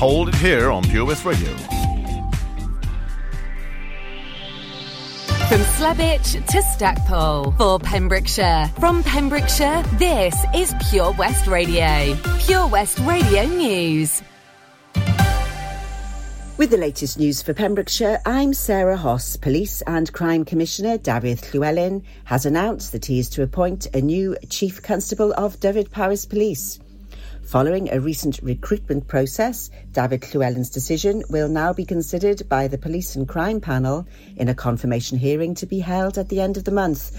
Hold it here on Pure West Radio. From Slebech to Stackpole for Pembrokeshire. From Pembrokeshire, this is Pure West Radio. Pure West Radio News. With the latest news for Pembrokeshire, I'm Sarah Hoss. Police and Crime Commissioner Dafydd Llywelyn has announced that he is to appoint a new Chief Constable of Dyfed-Powys Police. Following a recent recruitment process, Dafydd Llywelyn's decision will now be considered by the Police and Crime Panel in a confirmation hearing to be held at the end of the month.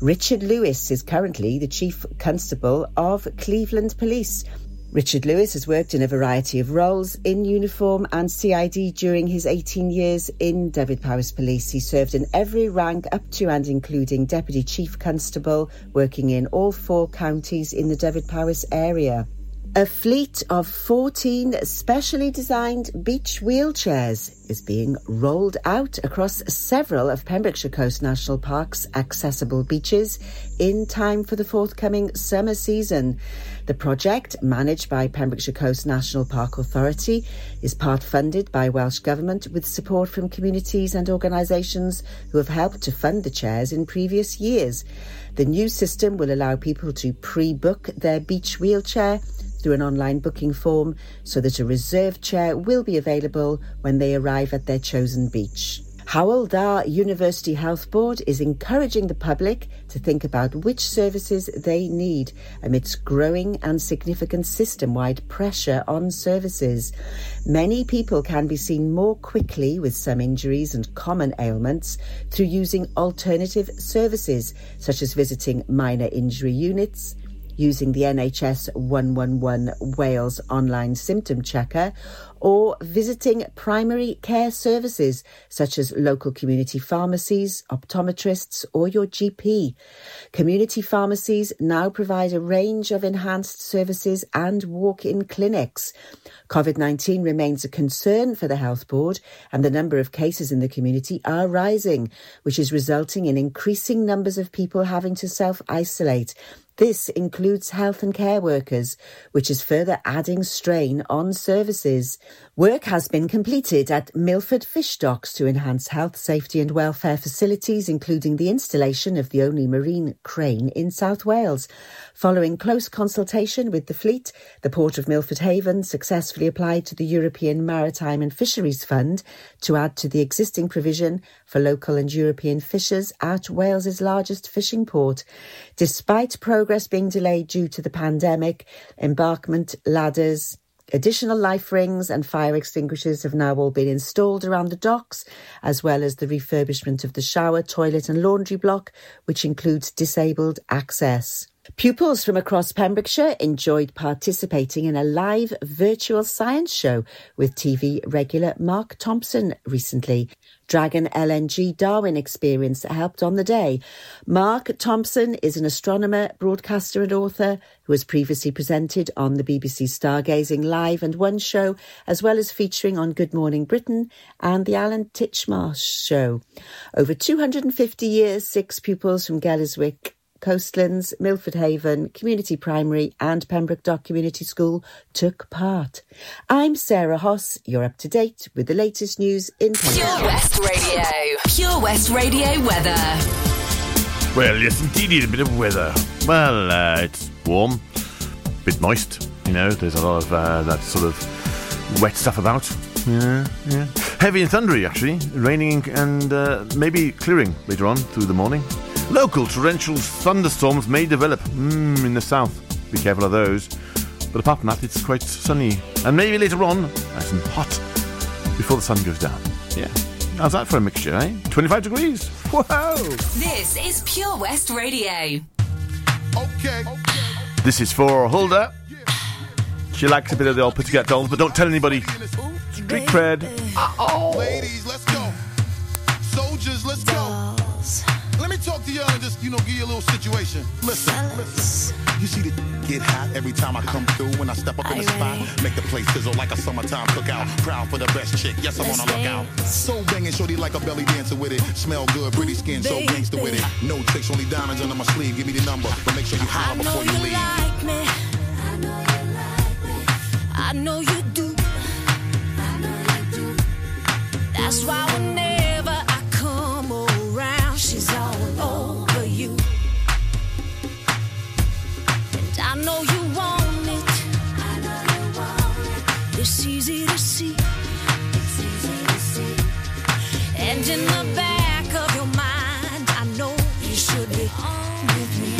Richard Lewis is currently the Chief Constable of Cleveland Police. Richard Lewis has worked in a variety of roles in uniform and CID during his 18 years in Dyfed-Powys Police. He served in every rank up to and including Deputy Chief Constable, working in all four counties in the Dyfed-Powys area. A fleet of 14 specially designed beach wheelchairs is being rolled out across several of Pembrokeshire Coast National Park's accessible beaches in time for the forthcoming summer season. The project, managed by Pembrokeshire Coast National Park Authority, is part funded by Welsh Government with support from communities and organisations who have helped to fund the chairs in previous years. The new system will allow people to pre-book their beach wheelchair through an online booking form so that a reserved chair will be available when they arrive at their chosen beach. Hywel Dda University Health Board is encouraging the public to think about which services they need amidst growing and significant system-wide pressure on services. Many people can be seen more quickly with some injuries and common ailments through using alternative services such as visiting minor injury units, using the NHS 111 Wales online symptom checker or visiting primary care services such as local community pharmacies, optometrists or your GP. Community pharmacies now provide a range of enhanced services and walk-in clinics. COVID-19 remains a concern for the health board and the number of cases in the community are rising, which is resulting in increasing numbers of people having to self-isolate this includes health and care workers, which is further adding strain on services. Work has been completed at Milford Fish Docks to enhance health, safety and welfare facilities, including the installation of the only marine crane in South Wales. Following close consultation with the fleet, the Port of Milford Haven successfully applied to the European Maritime and Fisheries Fund to add to the existing provision for local and European fishers at Wales's largest fishing port. Despite progress being delayed due to the pandemic, embarkment ladders, Additional life rings and fire extinguishers have now all been installed around the docks, as well as the refurbishment of the shower, toilet and laundry block, which includes disabled access. Pupils from across Pembrokeshire enjoyed participating in a live virtual science show with TV regular Mark Thompson recently. Dragon LNG Darwin experience helped on the day. Mark Thompson is an astronomer, broadcaster and author who has previously presented on the BBC Stargazing Live and One show, as well as featuring on Good Morning Britain and the Alan Titchmarsh show. Over 250 years, six pupils from Gelliswick Coastlands, Milford Haven, Community Primary and Pembroke Dock Community School took part. I'm Sarah Hoss. You're up to date with the latest news in Pembroke. Pure West Radio. Pure West Radio weather. Well, yes, indeed, a bit of weather. Well, uh, it's warm, a bit moist. You know, there's a lot of uh, that sort of wet stuff about. Yeah, yeah. Heavy and thundery, actually. Raining and uh, maybe clearing later on through the morning. Local torrential thunderstorms may develop mm, in the south. Be careful of those. But apart from that, it's quite sunny. And maybe later on, nice and hot before the sun goes down. Yeah. How's that for a mixture, eh? 25 degrees. Whoa! This is Pure West Radio. Okay. This is for Hulda. She likes a bit of the old Pussycat Dolls, but don't tell anybody. Street cred. Ladies, let's go. Me talk to y'all and just, you know, give you a little situation. Listen, listen. You see the get hot every time I come through when I step up in the spot. Make the place sizzle like a summertime cookout. Proud for the best chick, yes, I'm on a lookout. So banging, shorty like a belly dancer with it. Smell good, pretty skin, so gangster with it. No tricks, only diamonds under my sleeve. Give me the number, but make sure you holler before you leave. like me. I know you like me. I know you do. know you want it. I know you want it. It's easy to see. It's easy to see. And in the back of your mind, I know you should be on with me.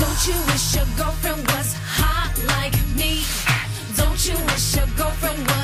Don't you wish your girlfriend was hot like me? Don't you wish your girlfriend was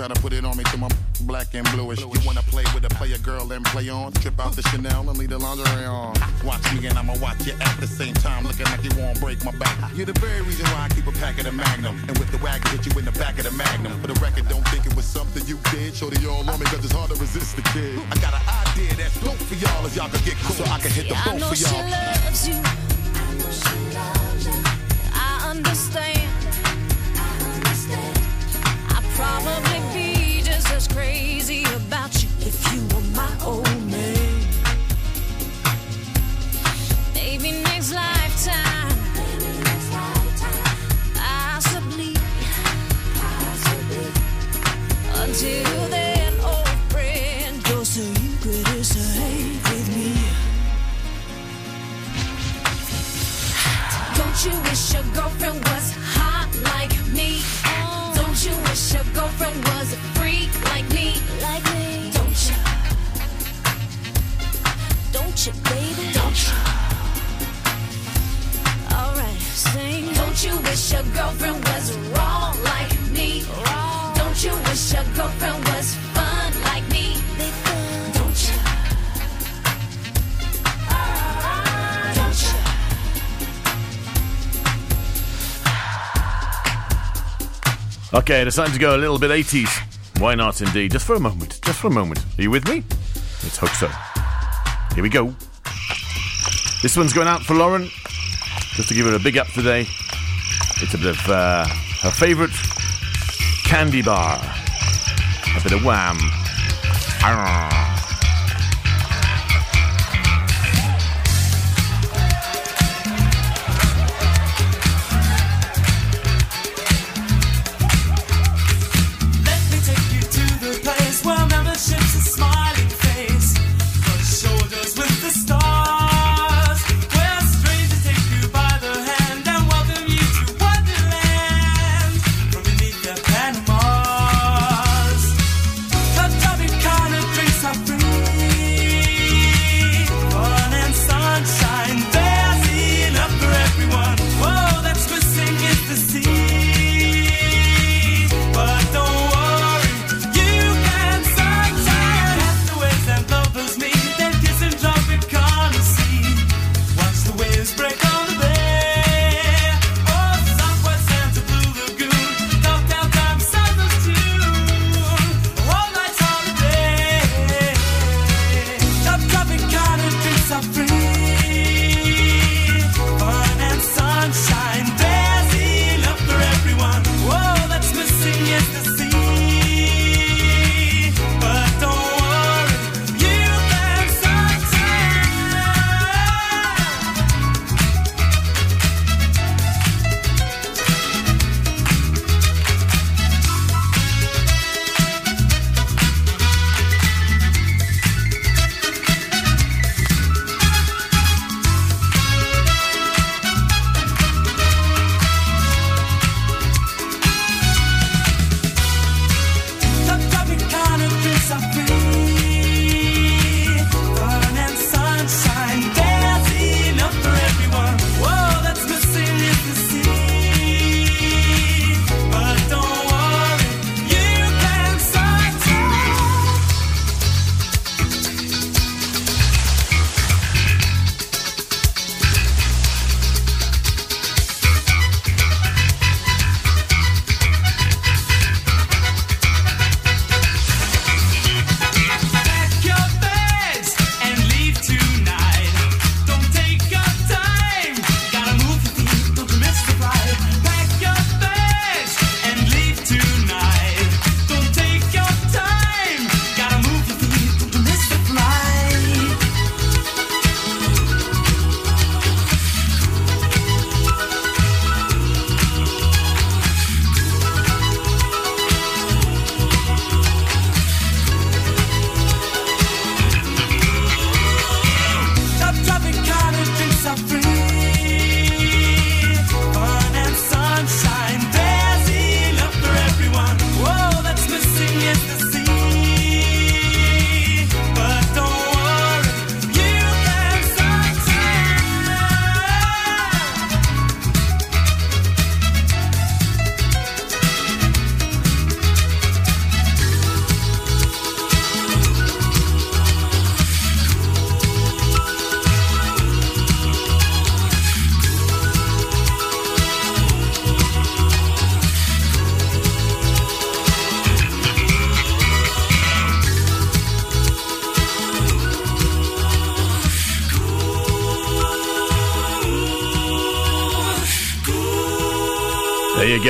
Try to put it on me to my black and bluish. You wanna play with a player girl and play on? Trip out the Chanel and leave the lingerie on. Watch me and I'ma watch you at the same time. Looking like you won't break my back. You're the very reason why I keep a pack of the Magnum. And with the wagon, hit you in the back of the Magnum. For the record, don't think it was something you did. Shorty all on me cause it's hard to resist the kid. I got an idea that's dope for y'all as y'all can get cool. So I can hit the boat for y'all. She loves you. I understand. Crazy about you. If you were my old You wish your girlfriend was wrong like me? Don't you wish your girlfriend was fun like me? Don't you? Okay, decided to go a little bit 80s. Why not, indeed? Just for a moment. Just for a moment. Are you with me? Let's hope so. Here we go. This one's going out for Lauren. Just to give her a big up today. It's a bit of uh, her favourite candy bar. A bit of wham. Arrgh.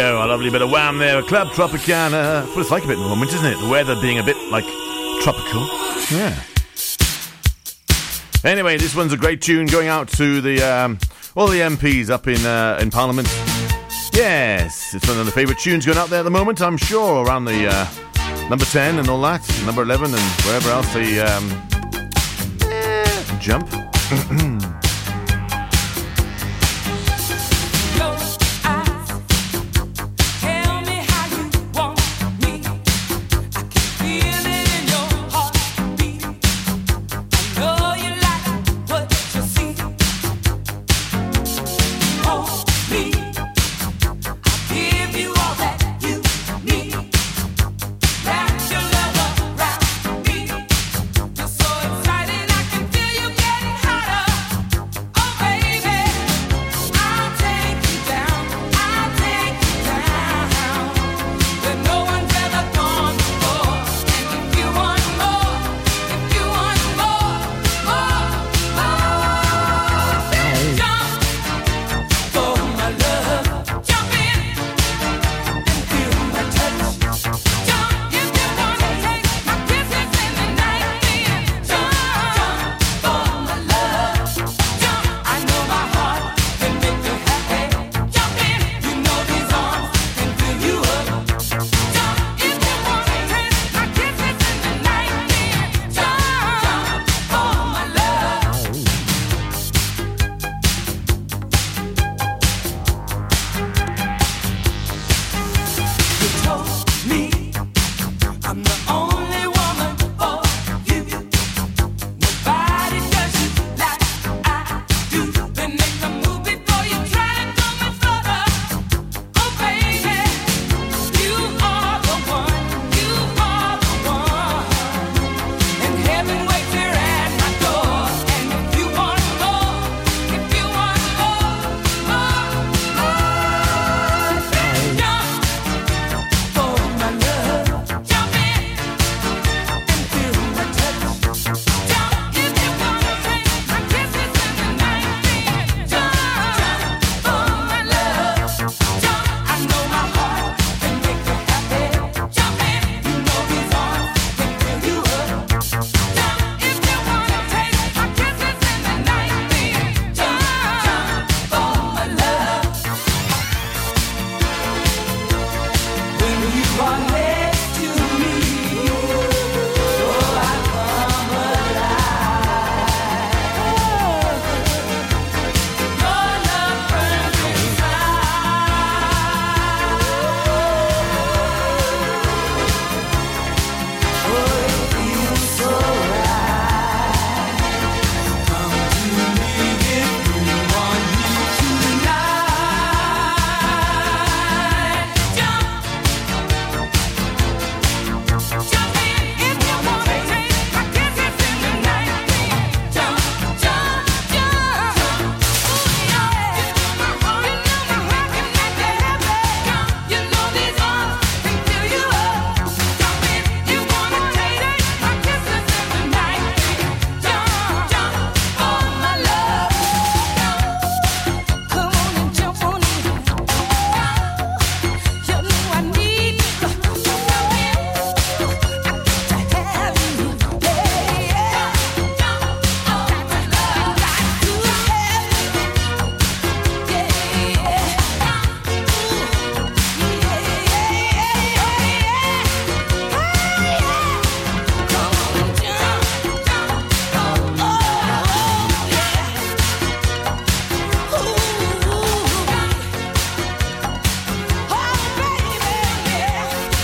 Go, a lovely bit of wham there, a Club Tropicana. What it's like a bit in the moment, isn't it? The weather being a bit like tropical. Yeah. Anyway, this one's a great tune going out to the um, all the MPs up in uh, in Parliament. Yes, it's one of the favourite tunes going out there at the moment. I'm sure around the uh, number ten and all that, number eleven and wherever else they um, eh, jump.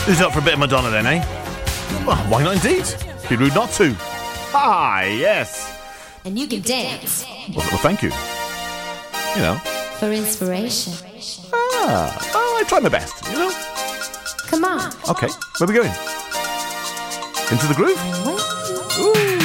Who's up for a bit of Madonna then, eh? Well, why not indeed? Be rude not to. Hi, yes. And you can dance Well, well, thank you. You know. for inspiration. Ah, oh, I try my best, you know. Come on. Okay, where are we going? Into the groove? Ooh.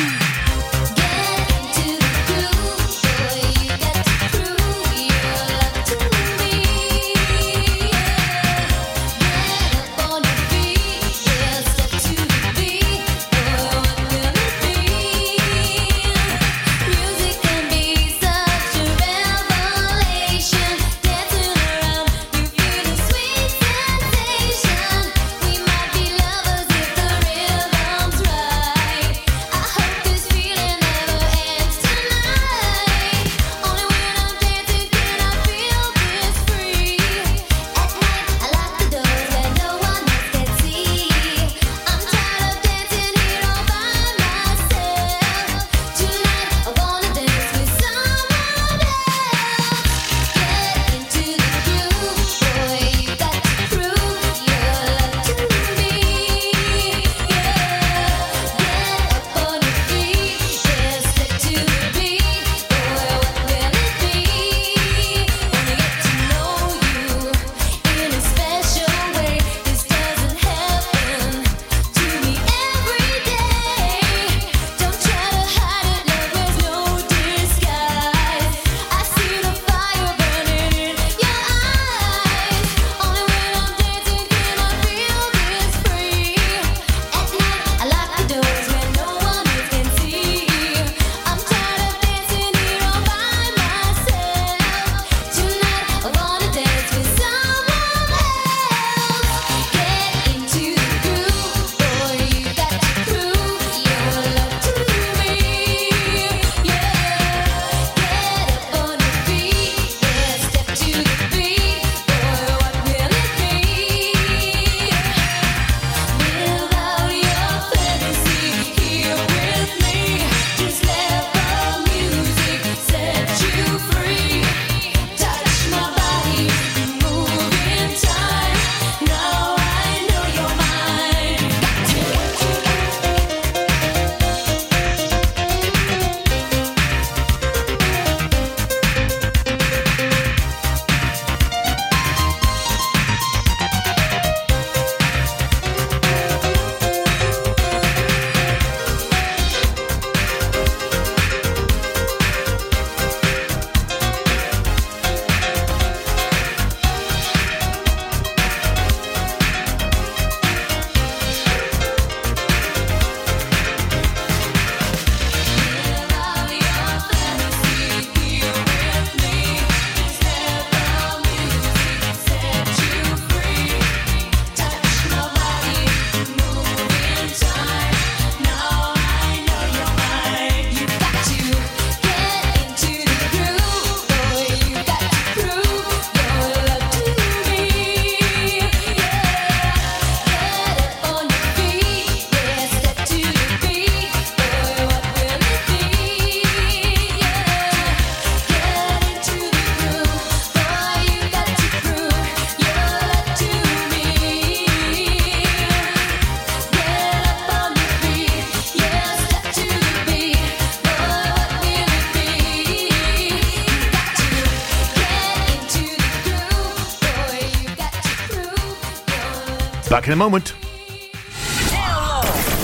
Back in a moment.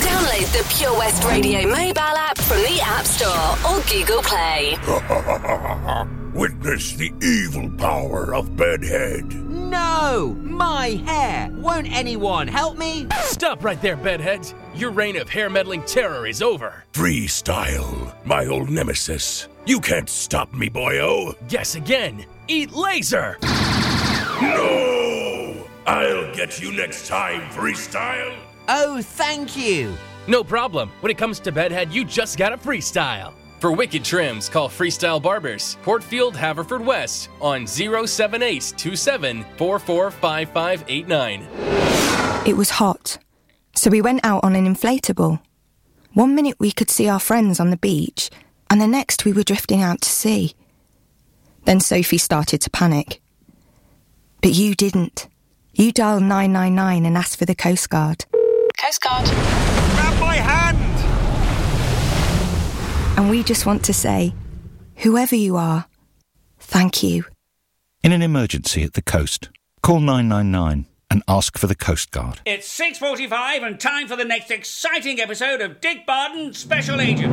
Download the Pure West Radio mobile app from the App Store or Google Play. Witness the evil power of Bedhead. No! My hair! Won't anyone help me? Stop right there, bedheads. Your reign of hair meddling terror is over. Freestyle, my old nemesis. You can't stop me, boyo. Guess again. Eat laser. No! I'll get you next time, Freestyle. Oh, thank you. No problem. When it comes to bedhead, you just gotta freestyle. For wicked trims, call Freestyle Barbers, Portfield, Haverfordwest on 07827 It was hot, so we went out on an inflatable. One minute we could see our friends on the beach, and the next we were drifting out to sea. Then Sophie started to panic. But you didn't. You dial 999 and ask for the Coast Guard. Coast Guard. Grab my hand! And we just want to say, whoever you are, thank you. In an emergency at the coast, call 999 and ask for the Coast Guard. It's 6.45 and time for the next exciting episode of Dick Barton Special Agent.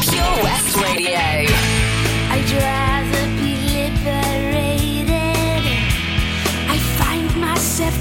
West Radio. I'd rather be liberated. I find myself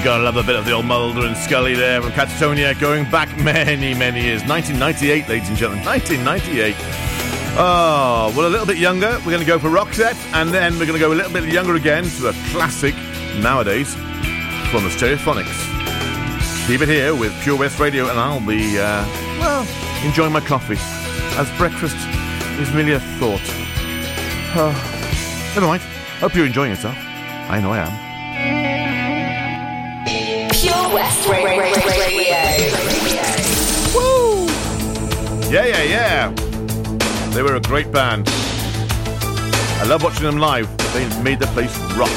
You gotta love a bit of the old Mulder and Scully there from Catatonia, going back many, many years. 1998, ladies and gentlemen. 1998. Oh, well, a little bit younger. We're going to go for Roxette, and then we're going to go a little bit younger again to a classic nowadays from the Stereophonics. Keep it here with Pure West Radio, and I'll be, uh, well, enjoying my coffee as breakfast is merely a thought. Never mind. Hope you're enjoying yourself. I know I am. Pure West Radio. Woo! Yeah, yeah, yeah. They were a great band. I love watching them live. They made the place rock.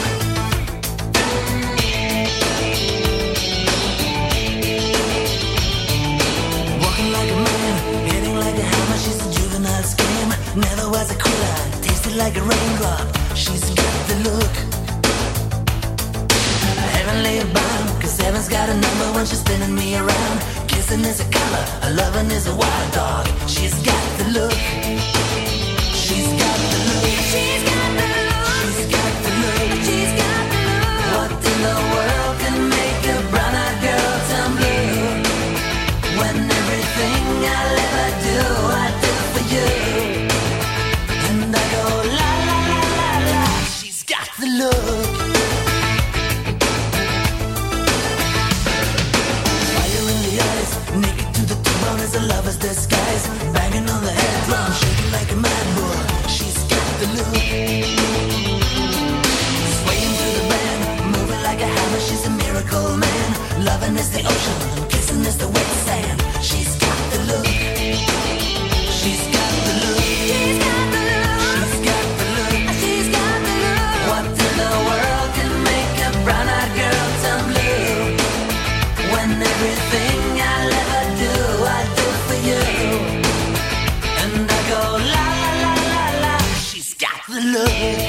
Walking like a man, hitting like a hammer. She's a juvenile scam. Never was a quitter. Tasted like a raindrop. She's got the look. Heavenly bound, cause heaven's got a number when she's spinning me around. Kissing is a color, a loving is a wild dog. She's got the look. She's got the look. She's got the look. She's got the look. She's got the look. What in the world got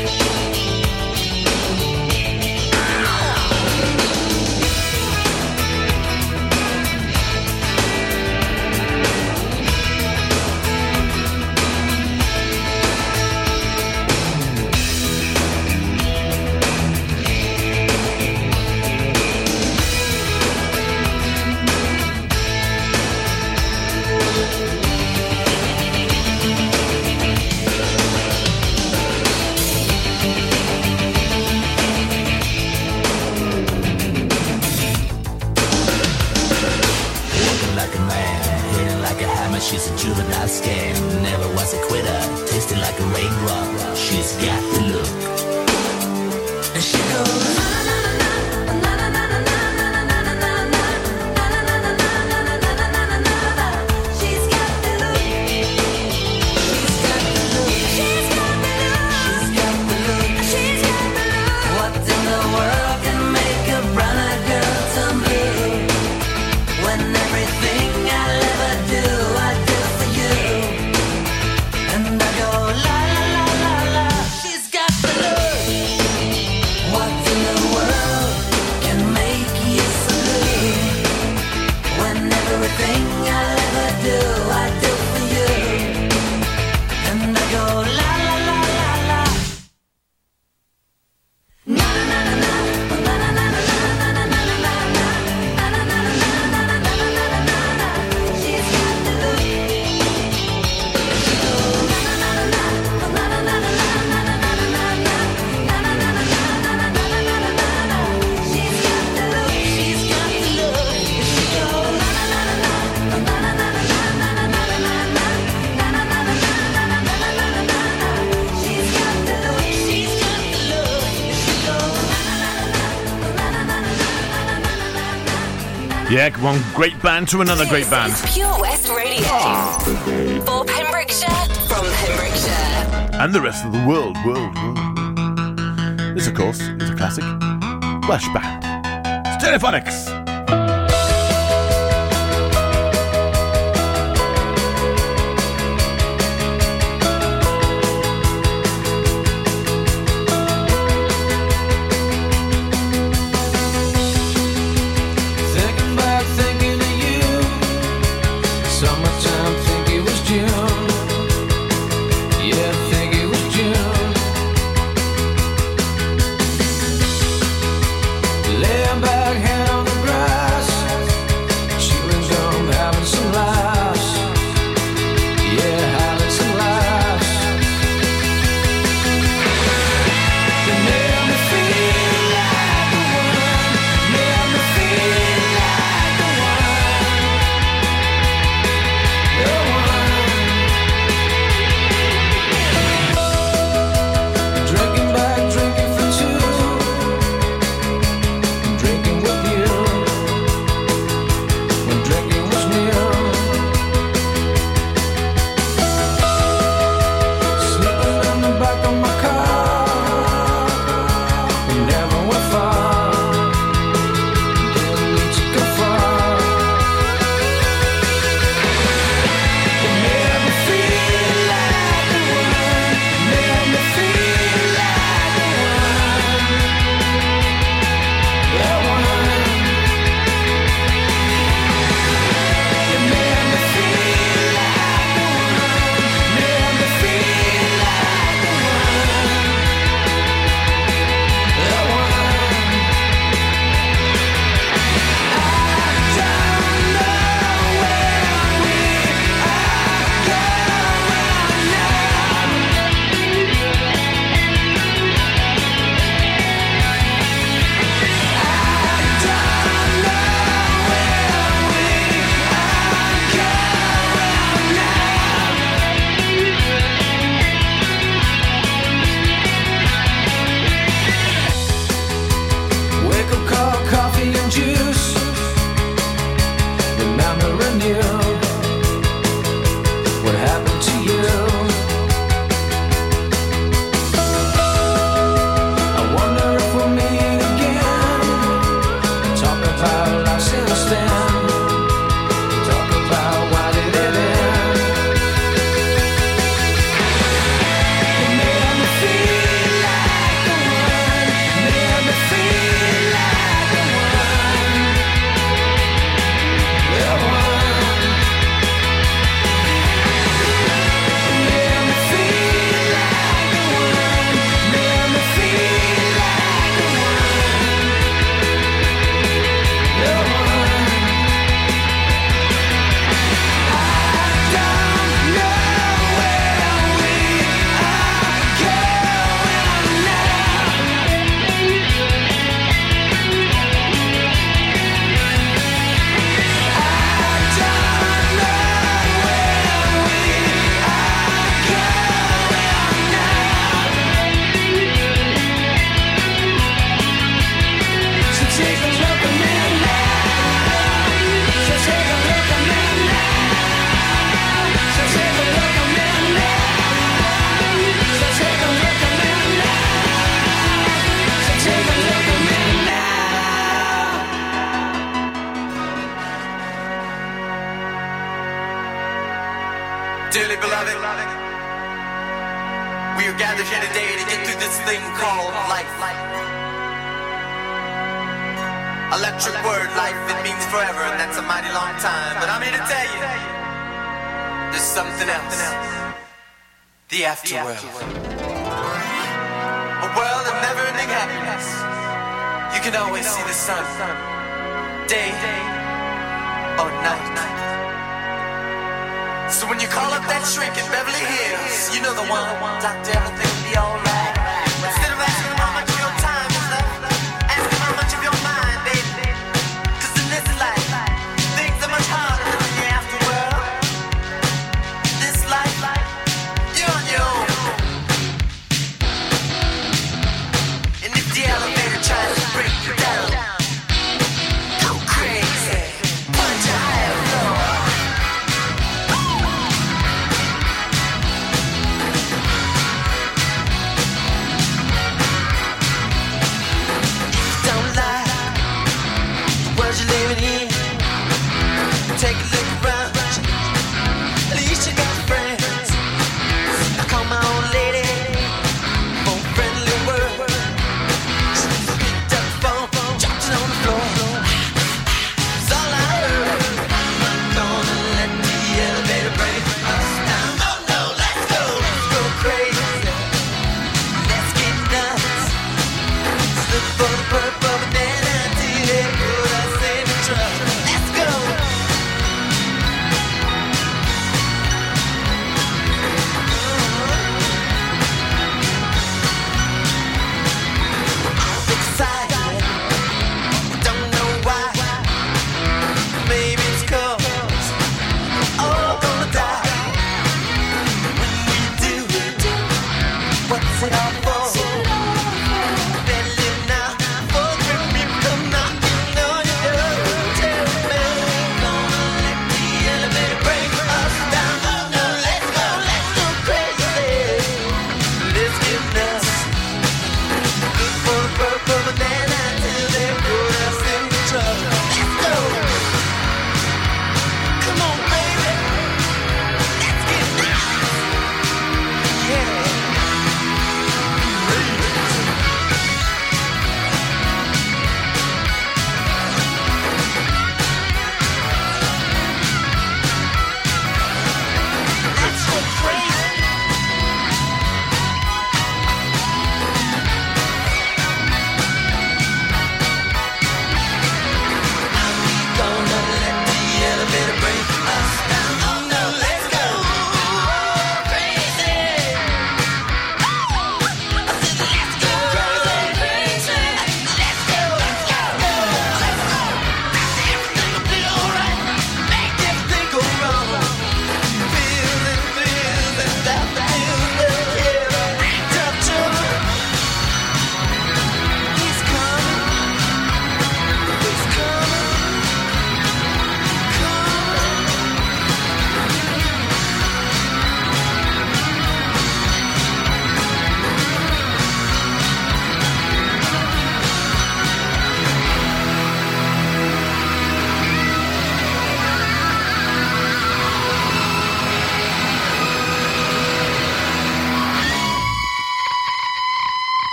Yeah, come on, great band to another great band. Pure West Radio. Ah. For Pembrokeshire, from Pembrokeshire. And the rest of the world, world, world. This, of course, is a classic. Welsh band. Stereophonics.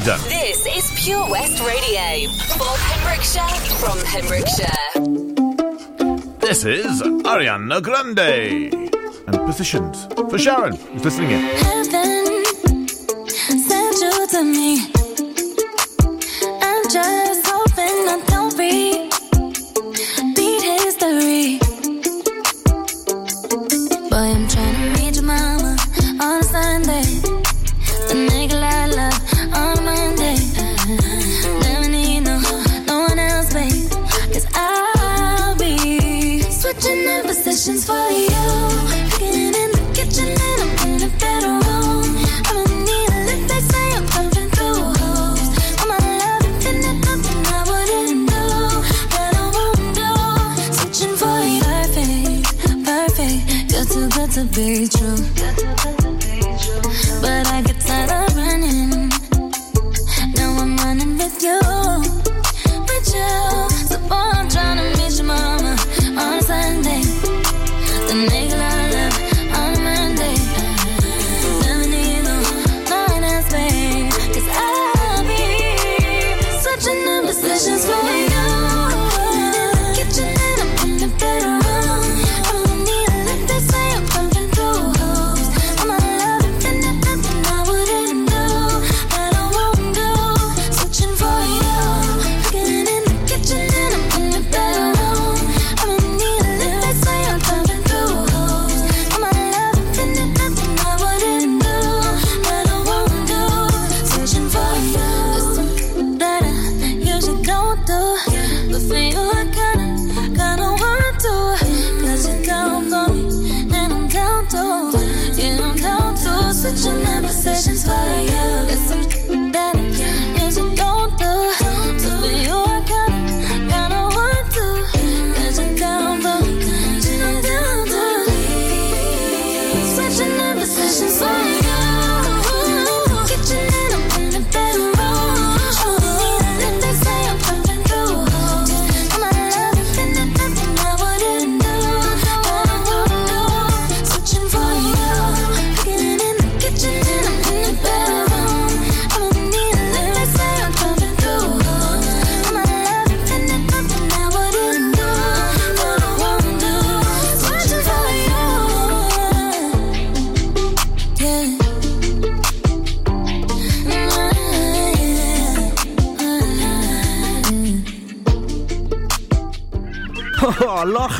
be done. This is Pure West Radio for Pembrokeshire from Pembrokeshire. This is Ariana Grande and positioned for Sharon, who's listening in.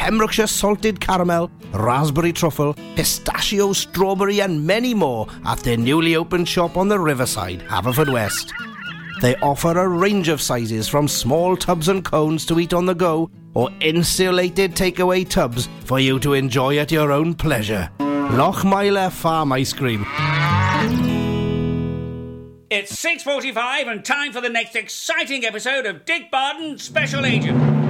Pembrokeshire salted caramel, raspberry truffle, pistachio, strawberry, and many more at their newly opened shop on the riverside, Haverfordwest. They offer a range of sizes from small tubs and cones to eat on the go or insulated takeaway tubs for you to enjoy at your own pleasure. Lochmeyler Farm Ice Cream. It's 6.45 and time for the next exciting episode of Dick Barton Special Agent.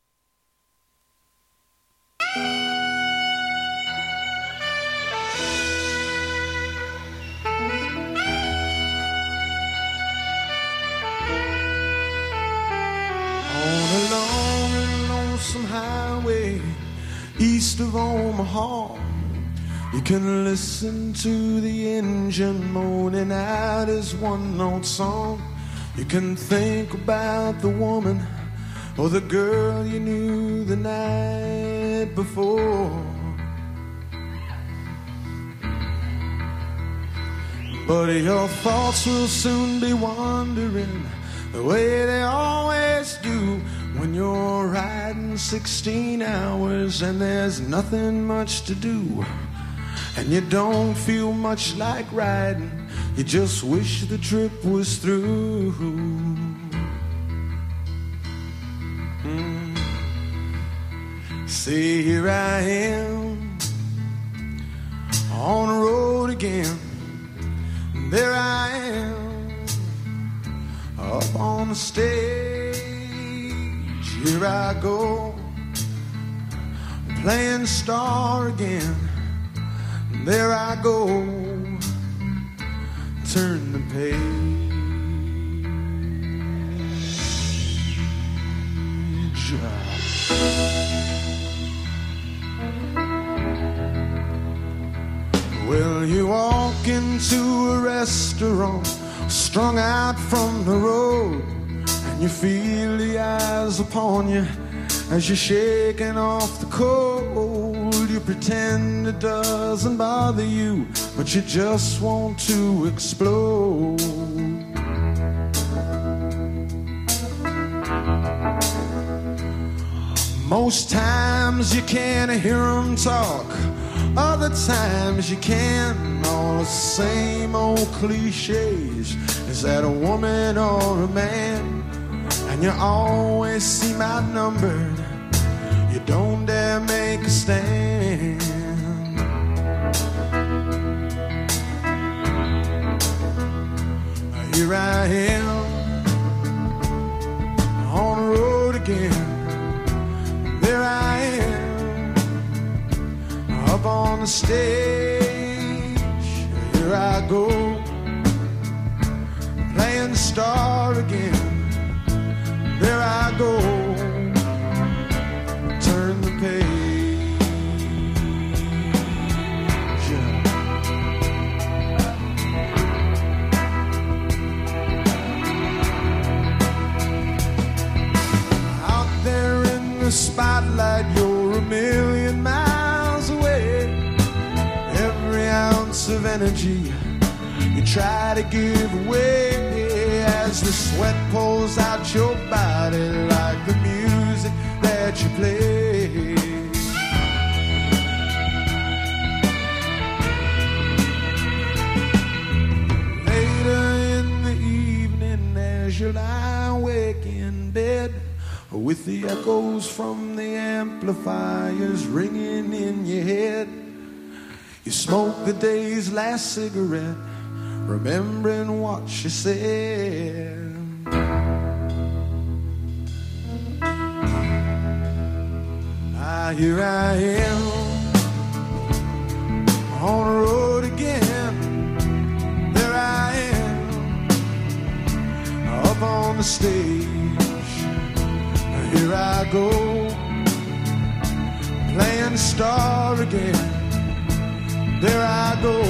East of Omaha, you can listen to the engine moaning out his one note song. You can think about the woman or the girl you knew the night before. But your thoughts will soon be wandering the way they always do when you're riding 16 hours and there's nothing much to do, and you don't feel much like riding, you just wish the trip was through. Mm. See, here I am on the road again. There I am up on the stage. Here I go playing star again. There I go, turn the page. Well, you walk into a restaurant, strung out from the road, you feel the eyes upon you as you're shaking off the cold. You pretend it doesn't bother you, but you just want to explode. Most times you can't hear them talk, other times you can. All the same old cliches. Is that a woman or a man? And you always seem outnumbered. You don't dare make a stand. Here I am on the road again. There I am up on the stage. Here I go playing the star again. There I go, turn the page. Out there in the spotlight, you're a million miles away. Every ounce of energy you try to give away the sweat pulls out your body like the music that you play. Later in the evening, as you lie awake in bed, with the echoes from the amplifiers ringing in your head, you smoke the day's last cigarette, remembering what she said. Here I am on the road again. There I am up on the stage. Here I go playing star again. There I go,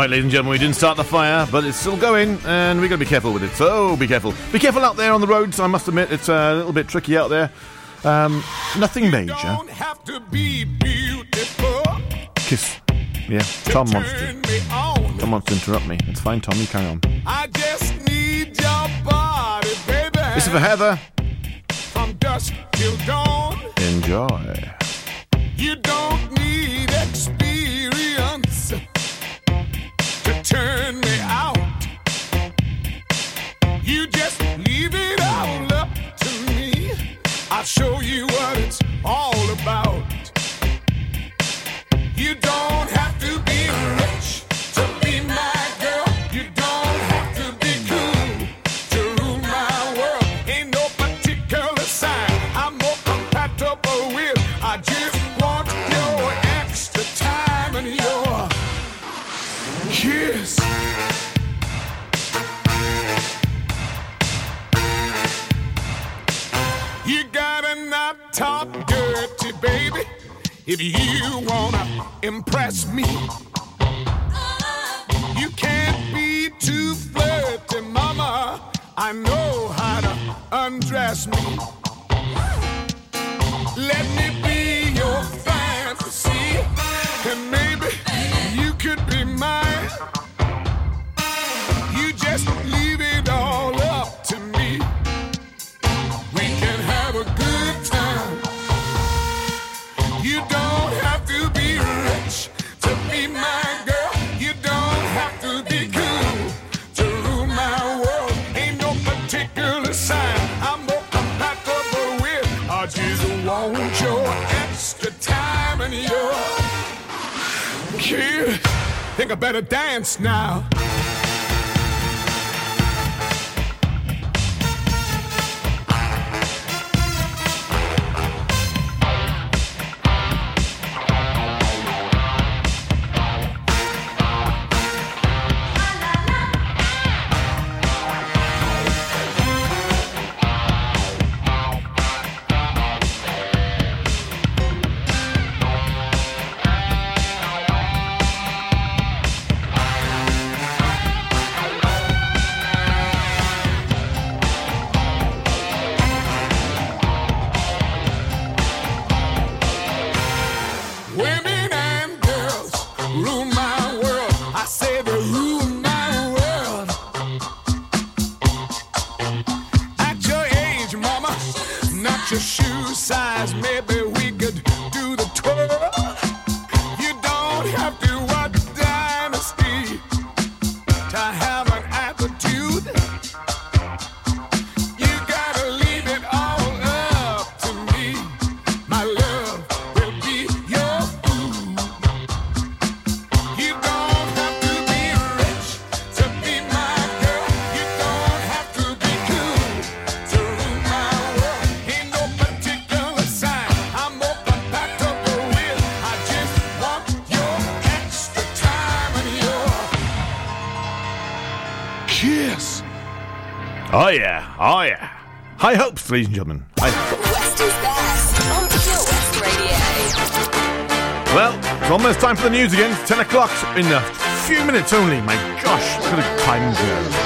right, ladies and gentlemen. We didn't start the fire, but it's still going, and we've got to be careful with it. So be careful. Be careful out there on the roads. I must admit, it's a little bit tricky out there. Um, nothing major. Have to be beautiful. Kiss. Yeah, Tom wants to. Tom wants to interrupt me. It's fine, Tom. You carry on. I just need your body, baby. This is for Heather. From dusk till dawn. Enjoy. You don't need experience to turn me out. You just leave it all up to me. I'll show you what it's all about. You don't have to be kiss. You gotta not talk dirty, baby, if you wanna impress me. You can't be too flirty, mama. I know how to undress me. Let me be could be mine. You just leave it all I better dance now. Not your shoe size. Maybe we could do the twirl. Ladies and gentlemen. High West is best on Pure West Radio. Well, it's almost time for the news again. It's 10 o'clock in a few minutes only. My gosh, look at the time go.